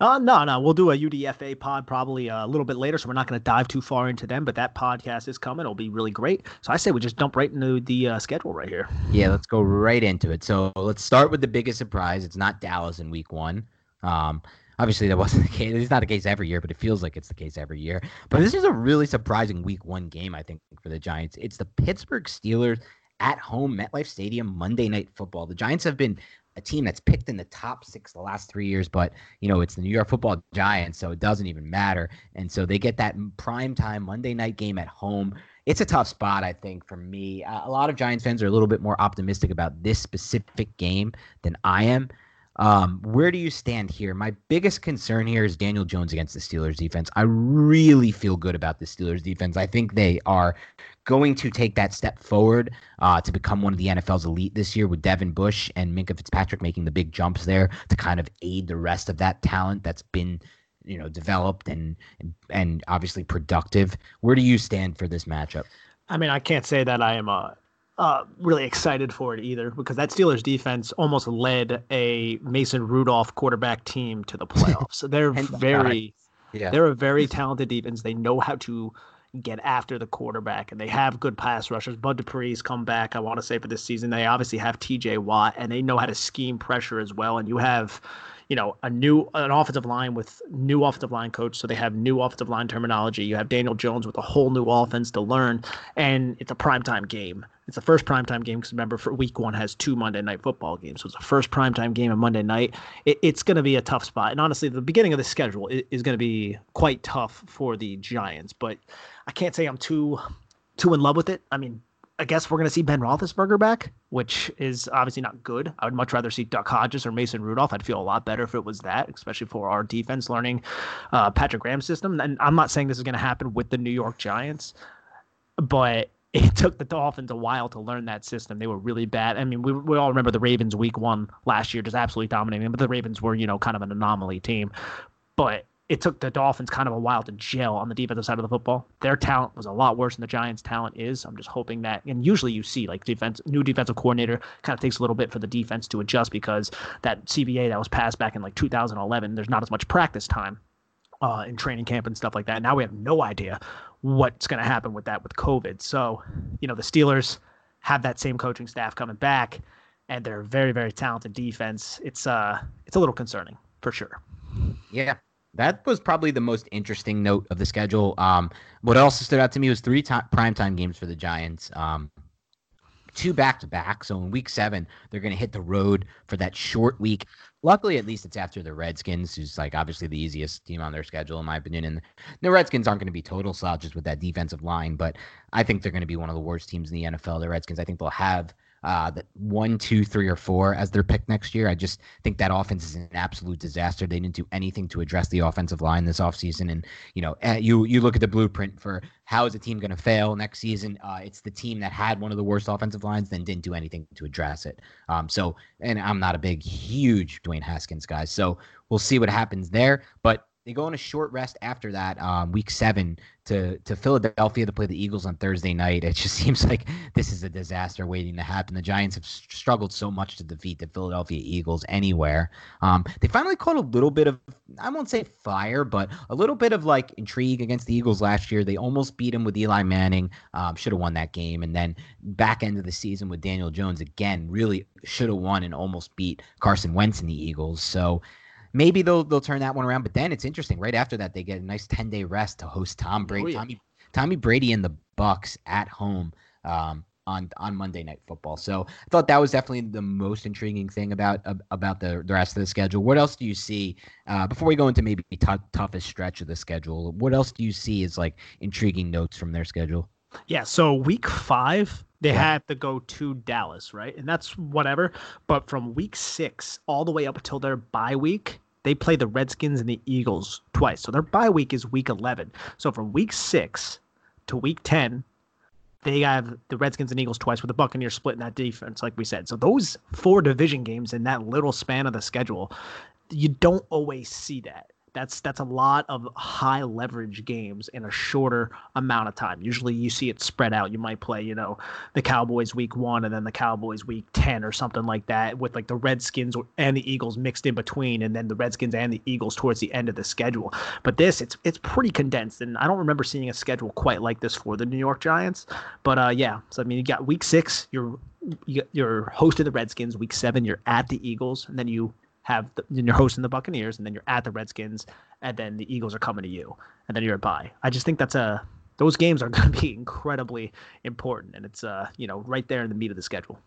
Speaker 3: Uh, no, no, we'll do a UDFA pod probably uh, a little bit later, so we're not going to dive too far into them. But that podcast is coming; it'll be really great. So I say we just dump right into the uh, schedule right here.
Speaker 2: Yeah, let's go right into it. So let's start with the biggest surprise. It's not Dallas in week one. Um, obviously, that wasn't <laughs> the case. It's not the case every year, but it feels like it's the case every year. But this is a really surprising week one game, I think, for the Giants. It's the Pittsburgh Steelers at home, MetLife Stadium, Monday Night Football. The Giants have been a team that's picked in the top six the last three years, but you know it's the New York Football Giants, so it doesn't even matter. And so they get that prime time Monday night game at home. It's a tough spot, I think, for me. Uh, a lot of Giants fans are a little bit more optimistic about this specific game than I am. Um, where do you stand here? My biggest concern here is Daniel Jones against the Steelers defense. I really feel good about the Steelers defense. I think they are going to take that step forward uh, to become one of the NFL's elite this year with Devin Bush and Minkah Fitzpatrick making the big jumps there to kind of aid the rest of that talent that's been you know developed and and obviously productive. Where do you stand for this matchup?
Speaker 3: I mean, I can't say that I am a uh, really excited for it either because that Steelers defense almost led a Mason Rudolph quarterback team to the playoffs. So they're <laughs> very, yeah. they're a very talented defense. They know how to get after the quarterback, and they have good pass rushers. Bud Dupree's come back, I want to say, for this season. They obviously have TJ Watt, and they know how to scheme pressure as well. And you have you know a new an offensive line with new offensive line coach so they have new offensive line terminology you have daniel jones with a whole new offense to learn and it's a primetime game it's the first primetime game because remember for week one has two monday night football games so it's the first primetime game on monday night it, it's going to be a tough spot and honestly the beginning of the schedule is, is going to be quite tough for the giants but i can't say i'm too too in love with it i mean I guess we're going to see Ben Roethlisberger back, which is obviously not good. I would much rather see Duck Hodges or Mason Rudolph. I'd feel a lot better if it was that, especially for our defense learning uh, Patrick Graham's system. And I'm not saying this is going to happen with the New York Giants, but it took the Dolphins a while to learn that system. They were really bad. I mean, we, we all remember the Ravens week one last year just absolutely dominating, but the Ravens were, you know, kind of an anomaly team. But it took the Dolphins kind of a while to gel on the defensive side of the football. Their talent was a lot worse than the Giants' talent is. I'm just hoping that, and usually you see like defense, new defensive coordinator kind of takes a little bit for the defense to adjust because that CBA that was passed back in like 2011, there's not as much practice time uh, in training camp and stuff like that. Now we have no idea what's going to happen with that with COVID. So, you know, the Steelers have that same coaching staff coming back, and they're very, very talented defense. It's uh, it's a little concerning for sure.
Speaker 2: Yeah, that was probably the most interesting note of the schedule. Um, what also stood out to me was three time, primetime games for the Giants. Um, two back to back. So in week seven, they're going to hit the road for that short week. Luckily, at least it's after the Redskins, who's like obviously the easiest team on their schedule, in my opinion. And the Redskins aren't going to be total slouches with that defensive line, but I think they're going to be one of the worst teams in the NFL. The Redskins, I think they'll have uh, that one, two, three, or four as their pick next year. I just think that offense is an absolute disaster. They didn't do anything to address the offensive line this offseason. And, you know, eh, you you look at the blueprint for how is a team going to fail next season. Uh, it's the team that had one of the worst offensive lines, then didn't do anything to address it. Um, so, and I'm not a big, huge Dwayne Haskins guy. So we'll see what happens there. But they go on a short rest after that, um, week seven, to to Philadelphia to play the Eagles on Thursday night. It just <laughs> seems like this is a disaster waiting to happen. The Giants have struggled so much to defeat the Philadelphia Eagles anywhere. Um, they finally caught a little bit of, I won't say fire, but a little bit of like intrigue against the Eagles last year. They almost beat them with Eli Manning. Um, should have won that game, and then back end of the season with Daniel Jones again, really should have won and almost beat Carson Wentz and the Eagles. So maybe they'll they'll turn that one around. But then it's interesting. Right after that, they get a nice ten day rest to host Tom Brady, oh, yeah. Tommy Tommy Brady and the Bucks at home. Um, on on Monday Night Football. So I thought that was definitely the most intriguing thing about about the, the rest of the schedule. What else do you see uh, before we go into maybe t- toughest stretch of the schedule? What else do you see as like intriguing notes from their schedule?
Speaker 3: Yeah, so week five they yeah. have to go to Dallas, right? And that's whatever. But from week six all the way up until their bye week, they play the Redskins and the Eagles twice. So their bye week is week 11. So from week six to week 10, they have the Redskins and Eagles twice with the Buccaneers splitting that defense, like we said. So those four division games in that little span of the schedule, you don't always see that. That's that's a lot of high leverage games in a shorter amount of time. Usually you see it spread out. You might play, you know, the Cowboys week 1 and then the Cowboys week 10 or something like that with like the Redskins and the Eagles mixed in between and then the Redskins and the Eagles towards the end of the schedule. But this it's it's pretty condensed and I don't remember seeing a schedule quite like this for the New York Giants. But uh yeah, so I mean you got week 6, you're you're hosting the Redskins, week 7 you're at the Eagles and then you have the, you're hosting the Buccaneers, and then you're at the Redskins, and then the Eagles are coming to you, and then you're at bye. I just think that's a those games are <laughs> going to be incredibly important, and it's uh you know right there in the meat of the schedule.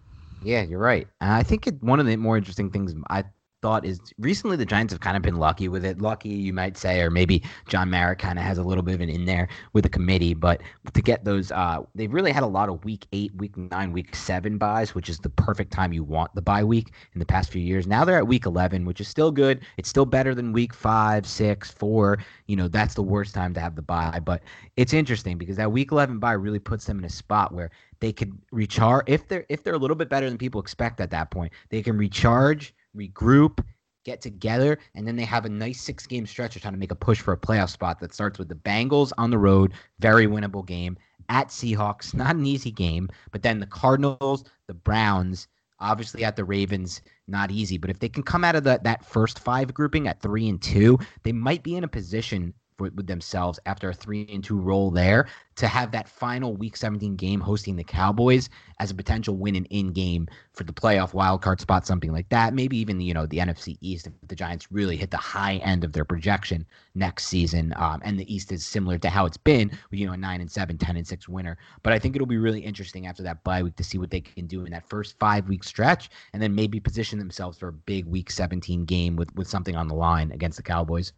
Speaker 2: Yeah, you're right. And I think it, one of the more interesting things I thought is recently the Giants have kind of been lucky with it. Lucky, you might say, or maybe John Mara kind of has a little bit of an in there with the committee. But to get those, uh, they've really had a lot of week eight, week nine, week seven byes, which is the perfect time you want the bye week in the past few years. Now they're at week 11, which is still good. It's still better than week five, six, four. You know, that's the worst time to have the bye. But it's interesting because that week 11 bye really puts them in a spot where they could recharge if they're if they're a little bit better than people expect at that point. They can recharge regroup, get together, and then they have a nice six game stretch of trying to make a push for a playoff spot that starts with the Bengals on the road, very winnable game, at Seahawks, not an easy game, but then the Cardinals, the Browns, obviously at the Ravens, not easy. But if they can come out of the, that first five grouping at three and two, they might be in a position for, with themselves after a three and two roll there to have that final week 17 game hosting the Cowboys as a potential win and in game for the playoff wild card spot, something like that. Maybe even you know the NFC East if the Giants really hit the high end of their projection next season. Um, and the East is similar to how it's been you know a nine and seven, 10 and six winner. But I think it'll be really interesting after that bye week to see what they can do in that first five week stretch, and then maybe position themselves for a big week 17 game with with something on the line against the Cowboys.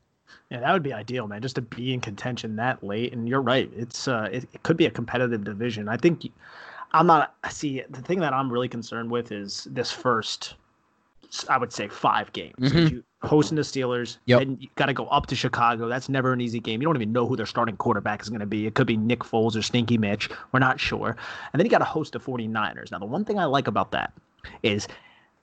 Speaker 3: Yeah, that would be ideal, man. Just to be in contention that late. And you're right; it's uh, it, it could be a competitive division. I think I'm not. See, the thing that I'm really concerned with is this first. I would say five games.
Speaker 2: Mhm.
Speaker 3: You hosting the Steelers,
Speaker 2: Yep.
Speaker 3: then you got to go up to Chicago. That's never an easy game. You don't even know who their starting quarterback is going to be. It could be Nick Foles or Stinky Mitch. We're not sure. And then you got to host the 49ers. Now, the one thing I like about that is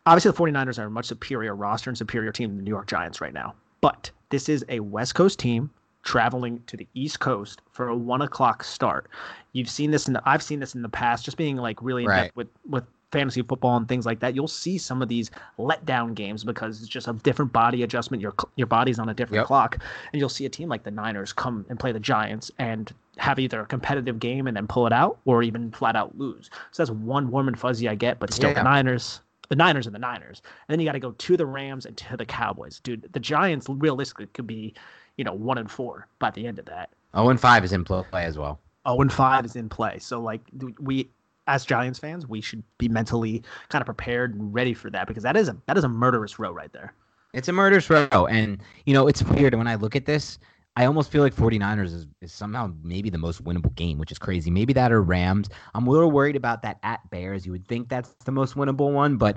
Speaker 3: obviously the 49ers are a much superior roster and superior team than the New York Giants right now. But this is a West Coast team traveling to the East Coast for a one o'clock start. You've seen this in the, I've seen this in the past, just being like really in depth with with fantasy football and things like that. You'll see some of these letdown games because it's just a different body adjustment. Your your body's on a different
Speaker 2: Yep.
Speaker 3: clock, and you'll see a team like the Niners come and play the Giants and have either a competitive game and then pull it out, or even flat out lose. So that's one warm and fuzzy I get, but still
Speaker 2: Yeah.
Speaker 3: the Niners. The Niners and the Niners. And then you got to go to the Rams and to the Cowboys. Dude, the Giants realistically could be, you know, one and four by the end of that.
Speaker 2: 0 and 5 is in play as well.
Speaker 3: Oh, and five is in play. So like we as Giants fans, we should be mentally kind of prepared and ready for that because that is a that is a murderous row right there.
Speaker 2: It's a murderous row. And, you know, it's weird. When I look at this, I almost feel like 49ers is, is somehow maybe the most winnable game, which is crazy. Maybe that or Rams. I'm a little worried about that at Bears. You would think that's the most winnable one, but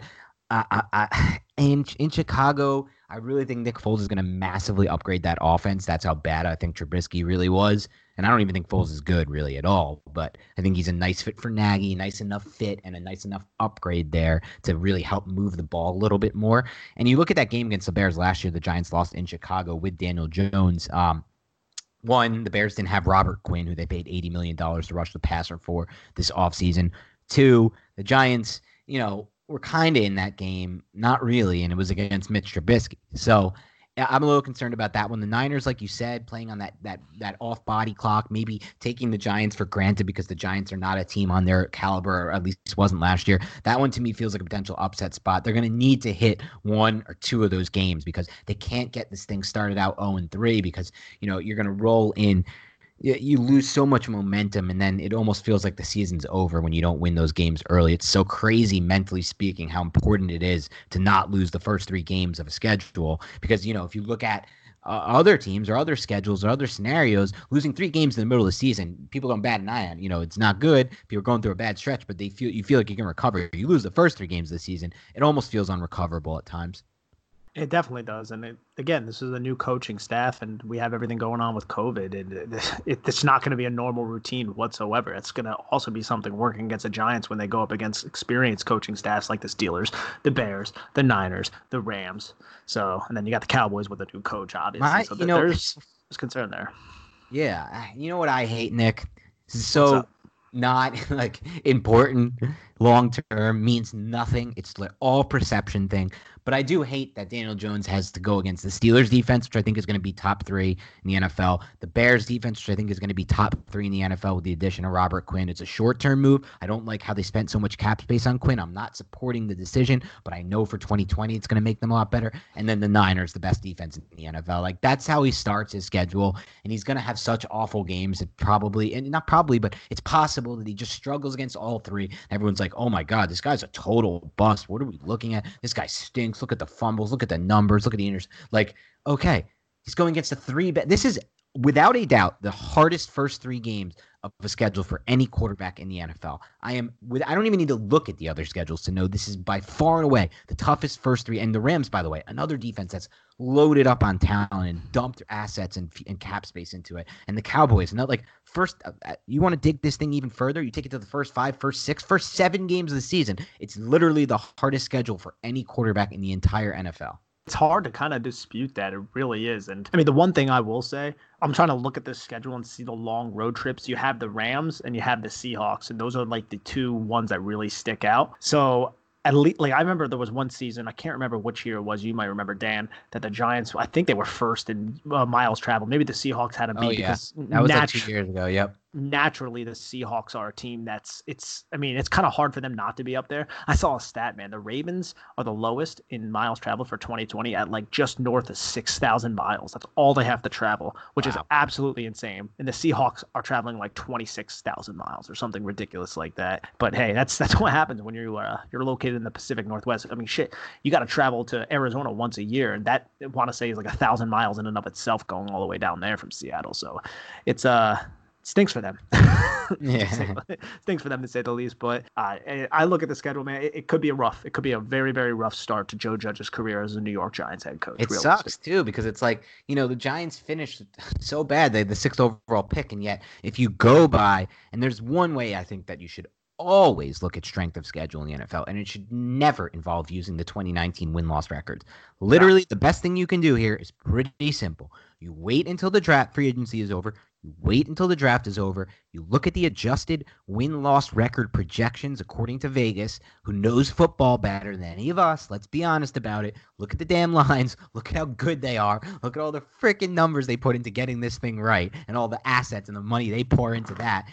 Speaker 2: I, I, I, <sighs> in, in Chicago, I really think Nick Foles is going to massively upgrade that offense. That's how bad I think Trubisky really was. And I don't even think Foles is good really at all, but I think he's a nice fit for Nagy, nice enough fit and a nice enough upgrade there to really help move the ball a little bit more. And you look at that game against the Bears last year, the Giants lost in Chicago with Daniel Jones. Um, one, the Bears didn't have Robert Quinn, who they paid $80 million to rush the passer for this offseason. Two, the Giants, you know, were kind of in that game, not really, and it was against Mitch Trubisky. So I'm a little concerned about that one. The Niners, like you said, playing on that that that off body clock, maybe taking the Giants for granted because the Giants are not a team on their caliber, or at least wasn't last year. That one to me feels like a potential upset spot. They're going to need to hit one or two of those games because they can't get this thing started out 0 and 3 because you know you're going to roll in you, you lose so much momentum and then it almost feels like the season's over when you don't win those games early. It's so crazy mentally speaking how important it is to not lose the first 3 games of a schedule because you know if you look at uh, other teams or other schedules or other scenarios, losing three games in the middle of the season, people don't bat an eye on. You know, it's not good. People are going through a bad stretch, but they feel you feel like you can recover. You lose the first three games of the season, it almost feels unrecoverable at times.
Speaker 3: It definitely does, and it, again, this is a new coaching staff, and we have everything going on with COVID, and it, <laughs> it, it's not going to be a normal routine whatsoever. It's going to also be something working against the Giants when they go up against experienced coaching staffs like the Steelers, the Bears, the Niners, the Rams. So, and then you got the Cowboys with a new coach, obviously.
Speaker 2: My-
Speaker 3: so
Speaker 2: you know-
Speaker 3: there's, there's concern there.
Speaker 2: Yeah, you know what I hate, Nick? This is
Speaker 3: What's
Speaker 2: so not <laughs> like important long term means nothing. It's like all perception thing. But I do hate that Daniel Jones has to go against the Steelers defense, which I think is going to be top three in the NFL. The Bears defense, which I think is going to be top three in the NFL with the addition of Robert Quinn. It's a short term move. I don't like how they spent so much cap space on Quinn. I'm not supporting the decision, but I know for 2020 it's going to make them a lot better. And then the Niners, the best defense in the NFL. Like that's how he starts his schedule. And he's going to have such awful games that probably, and not probably, but it's possible that he just struggles against all three. Everyone's like, oh my God, this guy's a total bust. What are we looking at? This guy stinks. Look at the fumbles. Look at the numbers. Look at the inters. Like, okay, he's going against the three. This is without a doubt the hardest first three games of a schedule for any quarterback in the NFL. I am with. I don't even need to look at the other schedules to know this is by far and away the toughest first three. And the Rams, by the way, another defense that's loaded up on talent and dumped assets and, and cap space into it. And the Cowboys, not like first. Uh, uh, you want to dig this thing even further? You take it to the first five, first six, first seven games of the season. It's literally the hardest schedule for any quarterback in the entire NFL.
Speaker 3: It's hard to kind of dispute that. It really is. And I mean, the one thing I will say, I'm trying to look at this schedule and see the long road trips. You have the Rams and you have the Seahawks, and those are like the two ones that really stick out. So at least like I remember there was one season I can't remember which year it was. You might remember Dan that the Giants I think they were first in uh, miles traveled. Maybe the Seahawks had a beat
Speaker 2: Oh yeah,
Speaker 3: because
Speaker 2: that was like two years ago. Yep.
Speaker 3: Naturally the Seahawks are a team that's it's I mean it's kind of hard for them not to be up there. I saw a stat man, the Ravens are the lowest in miles traveled for 2020 at like just north of 6,000 miles. That's all they have to travel, which is absolutely insane. And the Seahawks are traveling like 26,000 miles or something ridiculous like that. But hey, that's that's what happens when you're uh, you're located in the Pacific Northwest. I mean shit, you got to travel to Arizona once a year and that I want to say is like a 1,000 miles in and of itself going all the way down there from Seattle. So it's uh stinks for them. <laughs>
Speaker 2: Yeah. <laughs>
Speaker 3: stinks for them to say the least. But uh, I- look at the schedule, man. It, it could be a rough. It could be a very, very rough start to Joe Judge's career as a New York Giants head coach.
Speaker 2: It sucks too because it's like you know the Giants finished <laughs> so bad they had the sixth overall pick and yet if you go by and there's one way I think that you should always look at strength of schedule in the NFL and it should never involve using the 2019 win loss records. Literally the best thing you can do here is pretty simple. You wait until the draft free agency is over. You wait until the draft is over. You look at the adjusted win loss record projections according to Vegas, who knows football better than any of us. Let's be honest about it. Look at the damn lines. <laughs> Look at how good they are. Look at all the freaking numbers they put into getting this thing right and all the assets and the money they pour into that.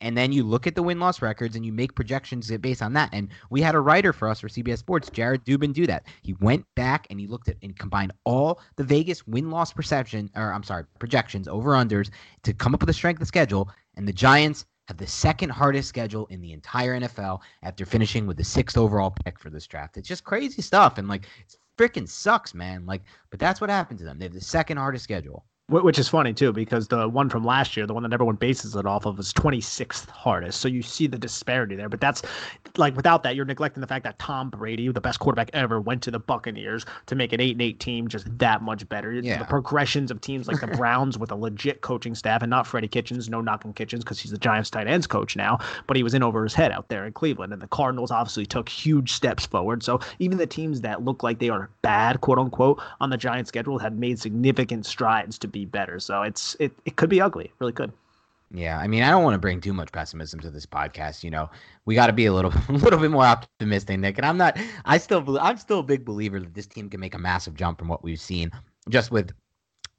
Speaker 2: And then you look at the win loss records and you make projections based on that. And we had a writer for us for CBS Sports, Jared Dubin, do that. He went back and he looked at and combined all the Vegas win loss perception, or I'm sorry, projections over unders to come up with a strength of schedule. And the Giants have the second hardest schedule in the entire NFL after finishing with the sixth overall pick for this draft. It's just crazy stuff. And like, it freaking sucks, man. Like, but that's what happened to them. They have the second hardest schedule.
Speaker 3: Wh- Which is funny too, because the one from last year, the one that everyone bases it off of, is 26th hardest. So you see the disparity there. But that's like without that, you're neglecting the fact that Tom Brady, the best quarterback ever, went to the Buccaneers to make an eight and eight team just that much better.
Speaker 2: Yeah.
Speaker 3: The progressions of teams like the <laughs> Browns with a legit coaching staff and not Freddie Kitchens, no knocking Kitchens because he's the Giants tight ends coach now, but he was in over his head out there in Cleveland. And the Cardinals obviously took huge steps forward. So even the teams that look like they are bad, quote unquote, on the Giants schedule had made significant strides to be better. So it's it, it could be ugly, It really could.
Speaker 2: Yeah, I mean, I don't want to bring too much pessimism to this podcast. You know, we got to be a little, <laughs> a little bit more optimistic, Nick. And I'm not. I still, I'm still a big believer that this team can make a massive jump from what we've seen, just with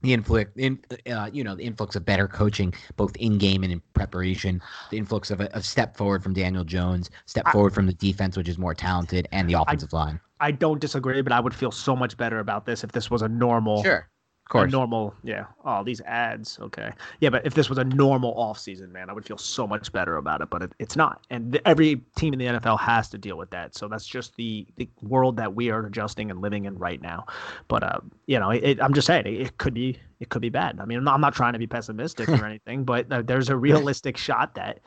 Speaker 2: the influx, in, uh, you know, the influx of better coaching, both in game and in preparation. The influx of a, a step forward from Daniel Jones, step
Speaker 3: I-
Speaker 2: forward from the defense, which is more talented, and the offensive line.
Speaker 3: I don't disagree, but I would feel so much better about this if this was a normal
Speaker 2: Sure, of
Speaker 3: a normal yeah. Oh these ads. Okay. Yeah but if this was a normal off season man i would feel so much better about it but it, it's not. And th- every team in the nfl has to deal with that. So that's just the the world that we are adjusting and living in right now. But uh you know it, i'm just saying it, it could be it could be bad. I mean i'm not, I'm not trying to be pessimistic or <laughs> anything but uh, there's a realistic shot that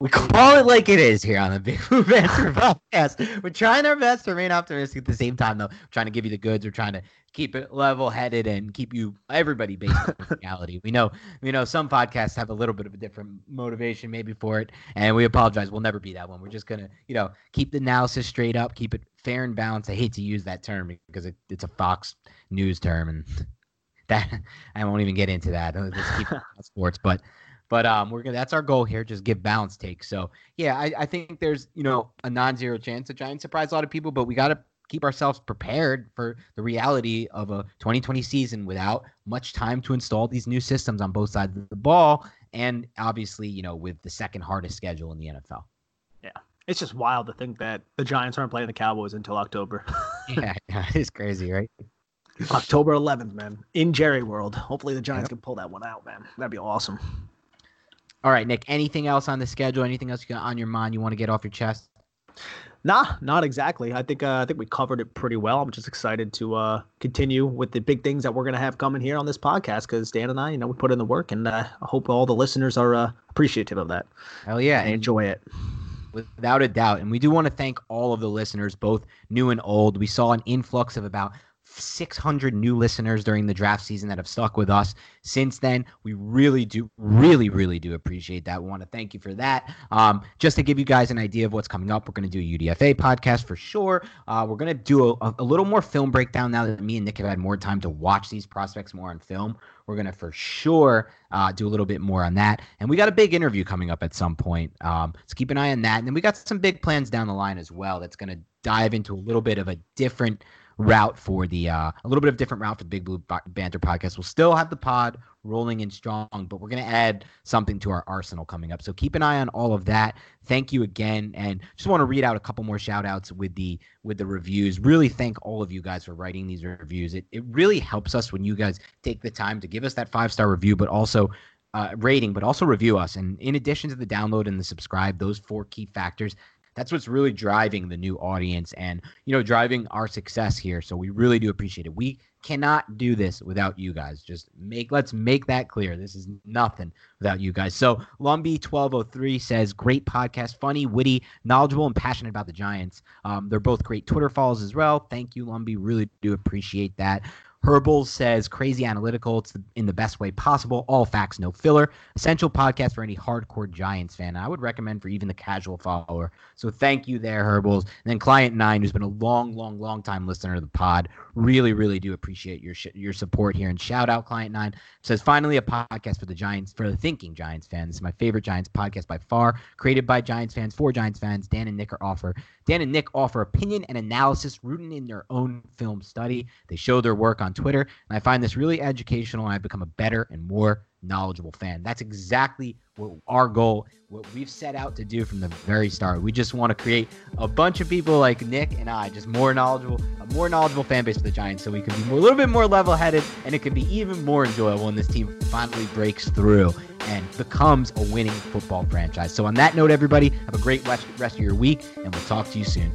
Speaker 2: We call it like it is here on the Big Blue Banter <laughs> podcast. We're trying our best to remain optimistic at the same time, though. We're trying to give you the goods. We're trying to keep it level headed and keep you everybody based on <laughs> reality. We know, we know some podcasts have a little bit of a different motivation maybe for it, and we apologize. We'll never be that one. We're just gonna, you know, keep the analysis straight up, keep it fair and balanced. I hate to use that term because it, it's a Fox News term, and <laughs> that I won't even get into that. Let's keep it <laughs> sports, but. But um, we're gonna. That's our goal here. Just give balanced takes. So yeah, I, I think there's you know a non-zero chance the Giants surprise a lot of people, but we got to keep ourselves prepared for the reality of a 2020 season without much time to install these new systems on both sides of the ball, and obviously you know with the second hardest schedule in the NFL. Yeah.
Speaker 3: It's just wild to think that the giants aren't playing the cowboys until october <laughs> <laughs>
Speaker 2: yeah, yeah, it's crazy, right?
Speaker 3: october 11th man in jerry world hopefully the giants can pull that one out man that'd be awesome
Speaker 2: All right, Nick. Anything else on the schedule? Anything else you got on your mind you want to get off your chest?
Speaker 3: Nah, not exactly. I think uh, I think we covered it pretty well. I'm just excited to uh, continue with the big things that we're gonna have coming here on this podcast because Dan and I, you know, we put in the work, and uh, I hope all the listeners are uh, appreciative of that
Speaker 2: Hell yeah!
Speaker 3: and enjoy it.
Speaker 2: without a doubt. And we do want to thank all of the listeners, both new and old. We saw an influx of about 600 new listeners during the draft season that have stuck with us since then. We really do, really, really do appreciate that. We want to thank you for that. Um, just to give you guys an idea of what's coming up, we're going to do a UDFA podcast for sure. Uh, we're going to do a, a little more film breakdown now that me and Nick have had more time to watch these prospects more on film. We're going to for sure uh, do a little bit more on that. And we got a big interview coming up at some point. Um, so keep an eye on that. And then we got some big plans down the line as well that's going to dive into a little bit of a different route for the uh, a little bit of different route for the Big Blue Banter podcast. We'll still have the pod rolling in strong, but we're going to add something to our arsenal coming up. So keep an eye on all of that. Thank you again, and just want to read out a couple more shout outs with the with the reviews. Really thank all of you guys for writing these reviews. It it really helps us when you guys take the time to give us that five star review, but also uh, rating, but also review us. And in addition to the download and the subscribe, those four key factors that's what's really driving the new audience and you know driving our success here. So we really do appreciate it. We cannot do this without you guys. Just make let's make that clear. This is nothing without you guys. So lumby 1203 says great podcast funny witty knowledgeable and passionate about the giants. Um, they're both great twitter follows as well. Thank you lumby really do appreciate that Herbal says crazy analytical. It's in the best way possible. All facts, no filler. Essential podcast for any hardcore Giants fan. I would recommend for even the casual follower. So thank you there, Herbals. And then Client Nine, who's been a long, long, long time listener to the pod. Really, really do appreciate your sh- your support here. And shout out Client Nine says finally a podcast for the Giants for the thinking Giants fans. This is my favorite Giants podcast by far. Created by Giants fans for Giants fans. Dan and Nick are offer Dan and Nick offer opinion and analysis rooted in their own film study. They show their work on Twitter, and I find this really educational, and I've become a better and more knowledgeable fan. That's exactly what our goal, what we've set out to do from the very start. We just want to create a bunch of people like Nick and I, just more knowledgeable, a more knowledgeable fan base for the Giants, so we can be a little bit more level-headed, and it can be even more enjoyable when this team finally breaks through and becomes a winning football franchise. So on that note, everybody, have a great rest of your week, and we'll talk to you soon.